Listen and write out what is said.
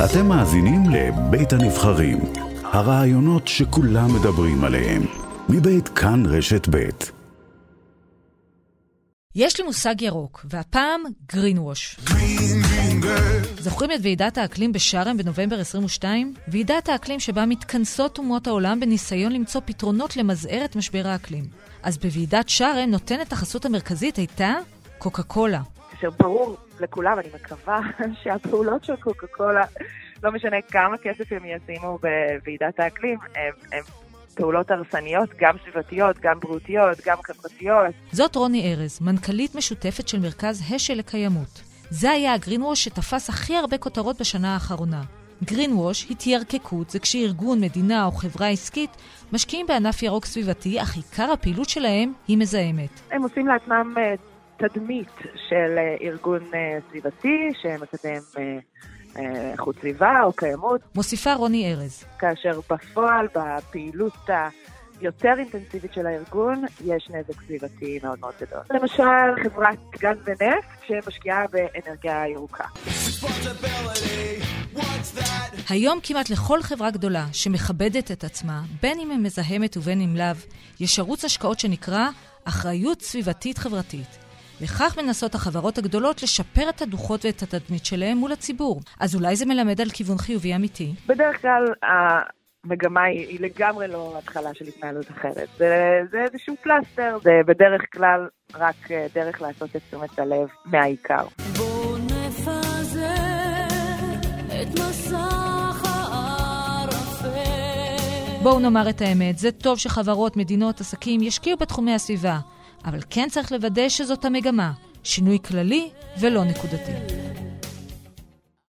אתם מאזינים לבית הנבחרים, הרעיונות שכולם מדברים עליהם, מבית כאן רשת בית. יש לי מושג ירוק, והפעם green wash. זוכרים את ועידת האקלים בשארם בנובמבר 22? ועידת האקלים שבה מתכנסות אומות העולם בניסיון למצוא פתרונות למזער את משבר האקלים. אז בוועידת שארם נותנת החסות המרכזית הייתה קוקה קולה. כאשר ברור לכולם, אני מקווה שהפעולות של קוקה קולה, לא משנה כמה כסף הם ישימו בוועידת האקלים, הם, הם פעולות הרסניות, גם סביבתיות, גם בריאותיות, גם חברתיות. זאת רוני ארז, מנכ"לית משותפת של מרכז השל לקיימות. זה היה הגרינווש שתפס הכי הרבה כותרות בשנה האחרונה. גרינווש, התיירקקות, זה כשארגון, מדינה או חברה עסקית משקיעים בענף ירוק סביבתי, אך עיקר הפעילות שלהם היא מזהמת. הם עושים לעצמם אה, תדמית של אה, ארגון אה, סביבתי שמקדם איכות סביבה או קיימות. מוסיפה רוני ארז. כאשר בפועל, בפעילות היותר אינטנסיבית של הארגון, יש נזק סביבתי מאוד מאוד גדול. למשל, חברת גז ונפט שמשקיעה באנרגיה ירוקה. היום כמעט לכל חברה גדולה שמכבדת את עצמה, בין אם היא מזהמת ובין אם לאו, יש ערוץ השקעות שנקרא אחריות סביבתית חברתית. וכך מנסות החברות הגדולות לשפר את הדוחות ואת התדמית שלהם מול הציבור. אז אולי זה מלמד על כיוון חיובי אמיתי? בדרך כלל המגמה היא, היא לגמרי לא התחלה של התנהלות אחרת. זה, זה איזשהו פלסטר, זה בדרך כלל רק אה, דרך לעשות את תשומת הלב מהעיקר. בואו נפזר את מסך הערפל. בואו נאמר את האמת, זה טוב שחברות, מדינות, עסקים ישקיעו בתחומי הסביבה. אבל כן צריך לוודא שזאת המגמה, שינוי כללי ולא נקודתי.